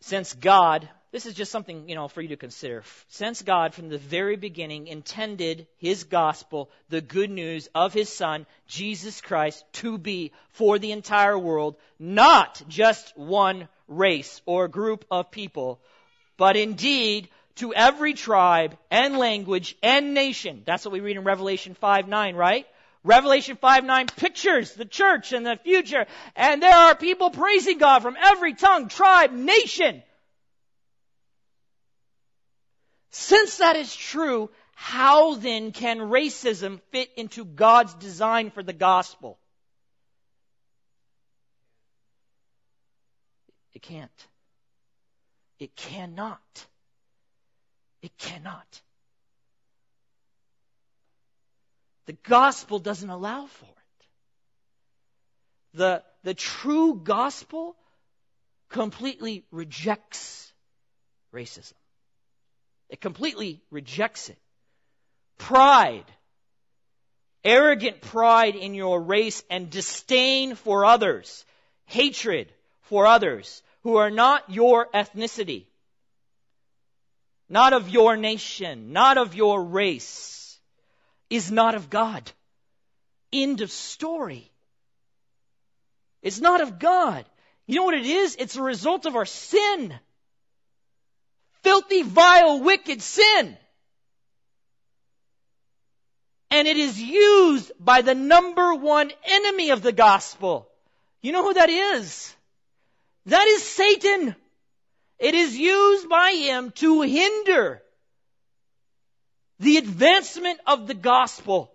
Since God this is just something, you know, for you to consider. Since God from the very beginning intended his gospel, the good news of his son, Jesus Christ, to be for the entire world, not just one race or group of people, but indeed to every tribe and language and nation. That's what we read in Revelation 5 9, right? Revelation 5 9 pictures the church and the future. And there are people praising God from every tongue, tribe, nation. Since that is true, how then can racism fit into God's design for the gospel? It can't. It cannot. It cannot. The gospel doesn't allow for it. The, the true gospel completely rejects racism. It completely rejects it. Pride. Arrogant pride in your race and disdain for others. Hatred for others who are not your ethnicity. Not of your nation. Not of your race. Is not of God. End of story. It's not of God. You know what it is? It's a result of our sin filthy, vile, wicked sin. And it is used by the number one enemy of the gospel. You know who that is? That is Satan. It is used by him to hinder the advancement of the gospel.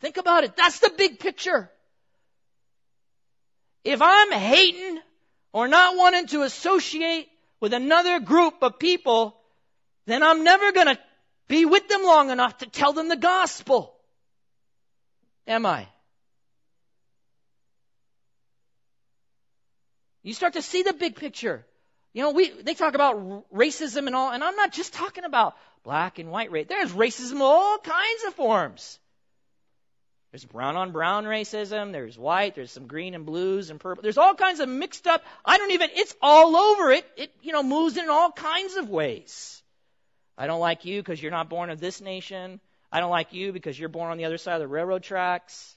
Think about it. That's the big picture. If I'm hating or not wanting to associate with another group of people, then I'm never going to be with them long enough to tell them the gospel. Am I? You start to see the big picture. You know, we they talk about racism and all, and I'm not just talking about black and white race. There's racism all kinds of forms. There's brown on brown racism. There's white. There's some green and blues and purple. There's all kinds of mixed up. I don't even. It's all over. It it you know moves in all kinds of ways. I don't like you because you're not born of this nation. I don't like you because you're born on the other side of the railroad tracks.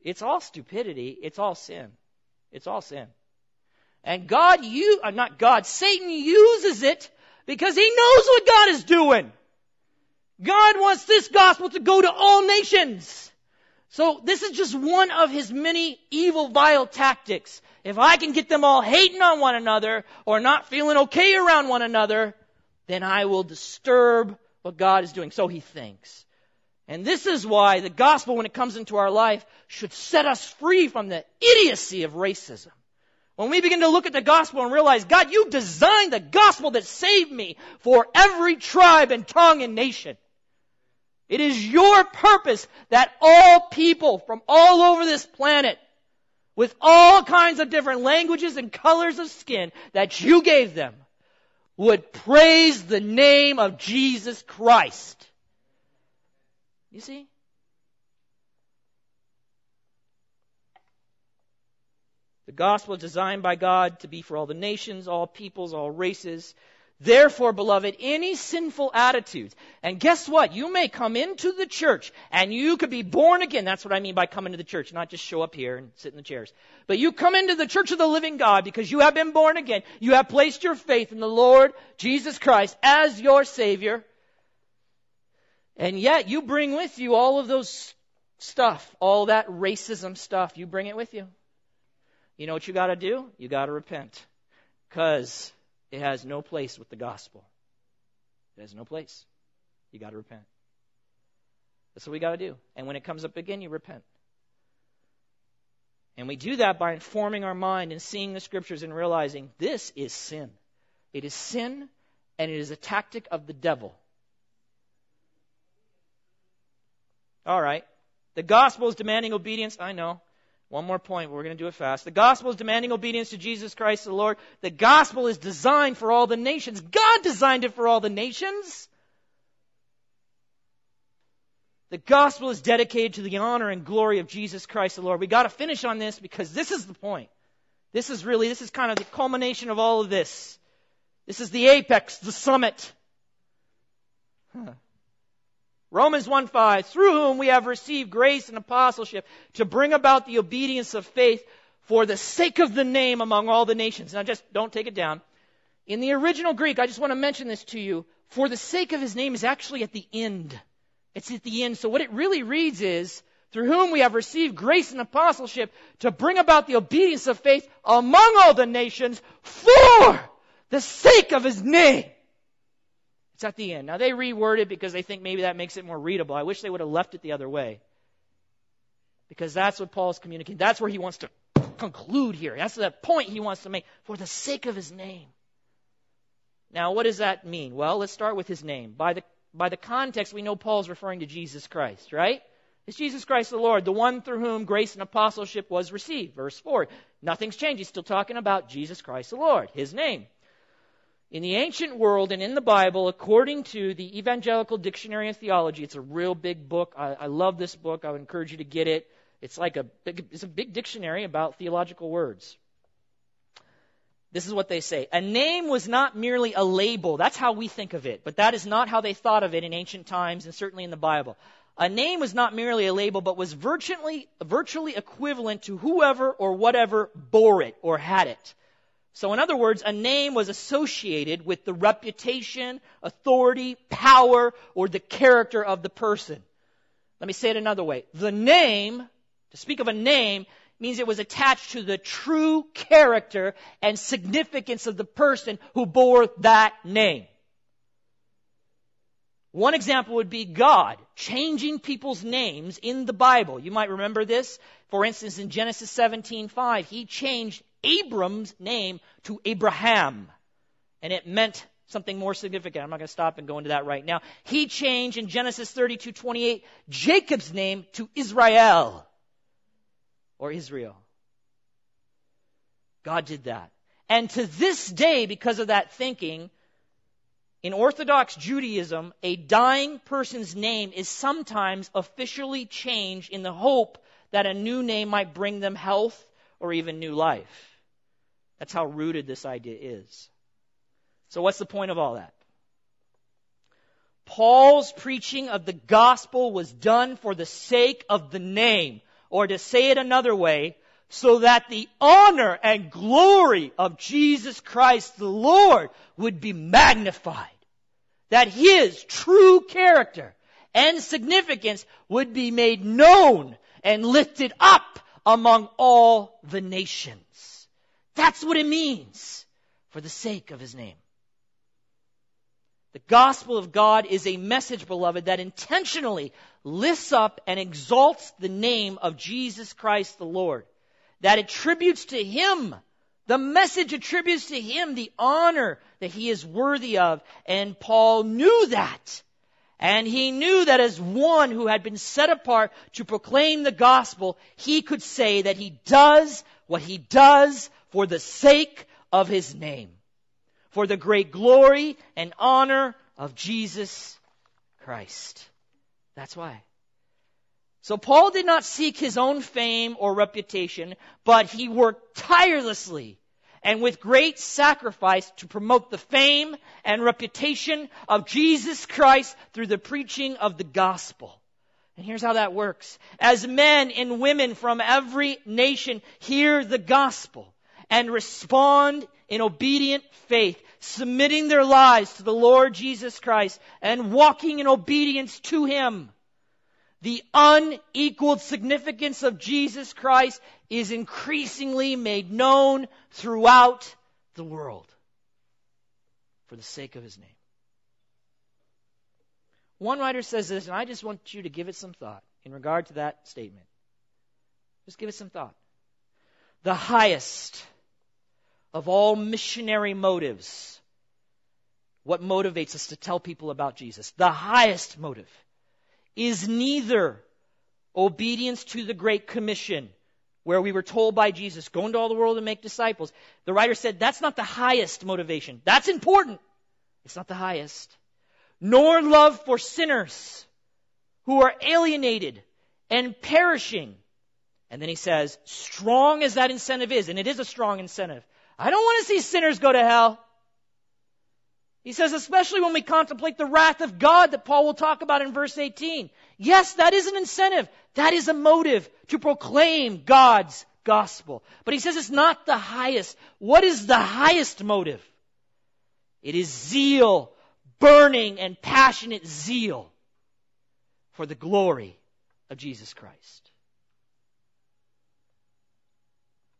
It's all stupidity. It's all sin. It's all sin. And God, you, uh, not God, Satan uses it because he knows what God is doing. God wants this gospel to go to all nations. So this is just one of his many evil, vile tactics. If I can get them all hating on one another or not feeling okay around one another, then I will disturb what God is doing. So he thinks. And this is why the gospel, when it comes into our life, should set us free from the idiocy of racism. When we begin to look at the gospel and realize, God, you designed the gospel that saved me for every tribe and tongue and nation. It is your purpose that all people from all over this planet, with all kinds of different languages and colors of skin that you gave them, would praise the name of Jesus Christ. You see? The gospel is designed by God to be for all the nations, all peoples, all races. Therefore, beloved, any sinful attitudes, and guess what? You may come into the church and you could be born again. That's what I mean by come into the church, not just show up here and sit in the chairs. But you come into the church of the living God because you have been born again. You have placed your faith in the Lord Jesus Christ as your Savior. And yet you bring with you all of those stuff, all that racism stuff. You bring it with you. You know what you got to do? You got to repent. Because it has no place with the gospel. It has no place. You got to repent. That's what we got to do. And when it comes up again, you repent. And we do that by informing our mind and seeing the scriptures and realizing this is sin. It is sin and it is a tactic of the devil. All right. The gospel is demanding obedience. I know. One more point, we're going to do it fast. The gospel is demanding obedience to Jesus Christ the Lord. The gospel is designed for all the nations. God designed it for all the nations. The gospel is dedicated to the honor and glory of Jesus Christ the Lord. We got to finish on this because this is the point. This is really, this is kind of the culmination of all of this. This is the apex, the summit. Huh. Romans 1:5, through whom we have received grace and apostleship to bring about the obedience of faith for the sake of the name among all the nations. Now just don't take it down. In the original Greek, I just want to mention this to you. For the sake of his name is actually at the end. It's at the end. So what it really reads is, through whom we have received grace and apostleship to bring about the obedience of faith among all the nations for the sake of his name. It's at the end. Now, they reword it because they think maybe that makes it more readable. I wish they would have left it the other way. Because that's what Paul's communicating. That's where he wants to conclude here. That's the point he wants to make for the sake of his name. Now, what does that mean? Well, let's start with his name. By the, by the context, we know Paul's referring to Jesus Christ, right? It's Jesus Christ the Lord, the one through whom grace and apostleship was received. Verse 4. Nothing's changed. He's still talking about Jesus Christ the Lord, his name. In the ancient world and in the Bible, according to the Evangelical Dictionary of Theology, it's a real big book. I, I love this book. I would encourage you to get it. It's like a big, it's a big dictionary about theological words. This is what they say. A name was not merely a label. That's how we think of it. But that is not how they thought of it in ancient times and certainly in the Bible. A name was not merely a label, but was virtually, virtually equivalent to whoever or whatever bore it or had it. So, in other words, a name was associated with the reputation, authority, power, or the character of the person. Let me say it another way. The name, to speak of a name, means it was attached to the true character and significance of the person who bore that name. One example would be God changing people's names in the Bible. You might remember this. For instance, in Genesis 17:5, he changed Abram's name to Abraham. And it meant something more significant. I'm not going to stop and go into that right now. He changed in Genesis 32:28 Jacob's name to Israel or Israel. God did that. And to this day, because of that thinking, in Orthodox Judaism, a dying person's name is sometimes officially changed in the hope that a new name might bring them health or even new life. That's how rooted this idea is. So, what's the point of all that? Paul's preaching of the gospel was done for the sake of the name, or to say it another way, so that the honor and glory of Jesus Christ the Lord would be magnified. That his true character and significance would be made known and lifted up among all the nations. That's what it means for the sake of his name. The gospel of God is a message, beloved, that intentionally lifts up and exalts the name of Jesus Christ the Lord. That attributes to him, the message attributes to him the honor that he is worthy of. And Paul knew that. And he knew that as one who had been set apart to proclaim the gospel, he could say that he does what he does for the sake of his name for the great glory and honor of Jesus Christ. That's why. So Paul did not seek his own fame or reputation, but he worked tirelessly and with great sacrifice to promote the fame and reputation of Jesus Christ through the preaching of the gospel. And here's how that works. As men and women from every nation hear the gospel and respond in obedient faith, submitting their lives to the Lord Jesus Christ and walking in obedience to Him. The unequaled significance of Jesus Christ is increasingly made known throughout the world for the sake of His name. One writer says this, and I just want you to give it some thought in regard to that statement. Just give it some thought. The highest of all missionary motives, what motivates us to tell people about Jesus? The highest motive is neither obedience to the Great Commission, where we were told by Jesus, go into all the world and make disciples. The writer said that's not the highest motivation. That's important. It's not the highest. Nor love for sinners who are alienated and perishing. And then he says, strong as that incentive is, and it is a strong incentive, I don't want to see sinners go to hell. He says, especially when we contemplate the wrath of God that Paul will talk about in verse 18. Yes, that is an incentive. That is a motive to proclaim God's gospel. But he says it's not the highest. What is the highest motive? It is zeal, burning and passionate zeal for the glory of Jesus Christ.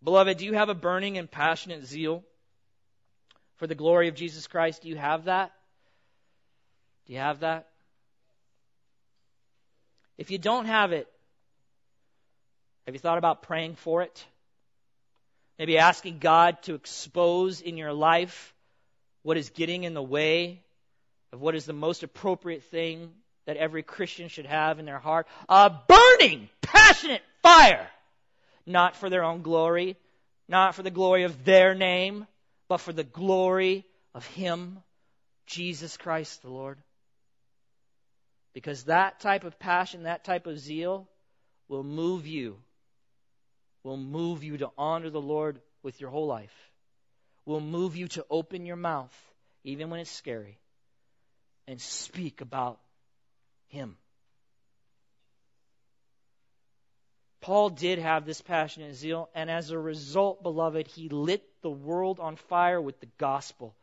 Beloved, do you have a burning and passionate zeal for the glory of Jesus Christ? Do you have that? Do you have that? If you don't have it, have you thought about praying for it? Maybe asking God to expose in your life what is getting in the way of what is the most appropriate thing that every Christian should have in their heart. A burning, passionate fire not for their own glory, not for the glory of their name, but for the glory of Him, Jesus Christ the Lord. Because that type of passion, that type of zeal will move you, will move you to honor the Lord with your whole life, will move you to open your mouth, even when it's scary, and speak about Him. Paul did have this passionate zeal, and as a result, beloved, he lit the world on fire with the gospel.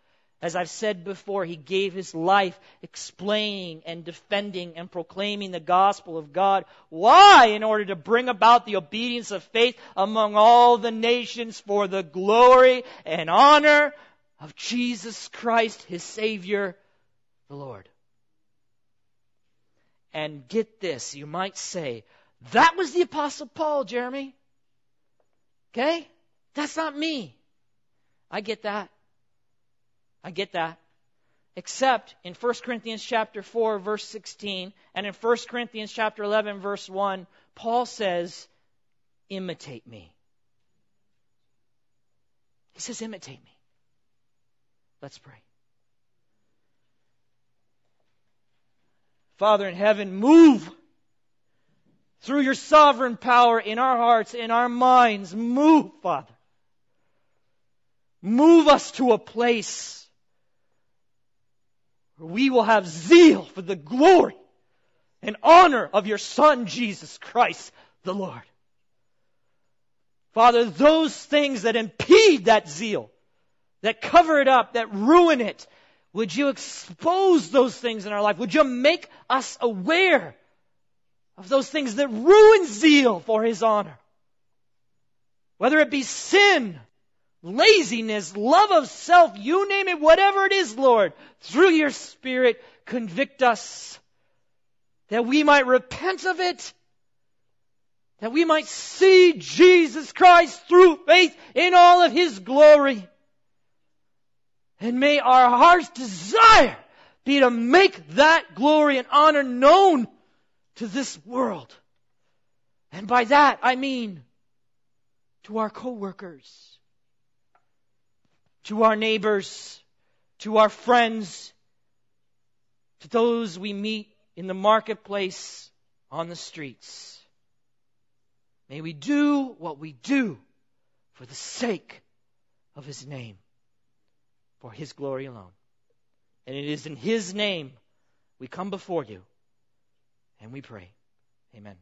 As I've said before, he gave his life explaining and defending and proclaiming the gospel of God. Why? In order to bring about the obedience of faith among all the nations for the glory and honor of Jesus Christ, his Savior, the Lord. And get this, you might say, that was the Apostle Paul, Jeremy. Okay? That's not me. I get that. I get that. Except in 1 Corinthians chapter 4 verse 16 and in 1 Corinthians chapter 11 verse 1, Paul says, imitate me. He says, imitate me. Let's pray. Father in heaven, move through your sovereign power in our hearts, in our minds. Move, Father. Move us to a place where we will have zeal for the glory and honor of your Son, Jesus Christ, the Lord. Father, those things that impede that zeal, that cover it up, that ruin it, would you expose those things in our life? Would you make us aware of those things that ruin zeal for His honor? Whether it be sin, laziness, love of self, you name it, whatever it is, Lord, through your Spirit, convict us that we might repent of it, that we might see Jesus Christ through faith in all of His glory. And may our heart's desire be to make that glory and honor known to this world. And by that I mean to our coworkers, to our neighbors, to our friends, to those we meet in the marketplace, on the streets. May we do what we do for the sake of His name for His glory alone. And it is in His name we come before you and we pray. Amen.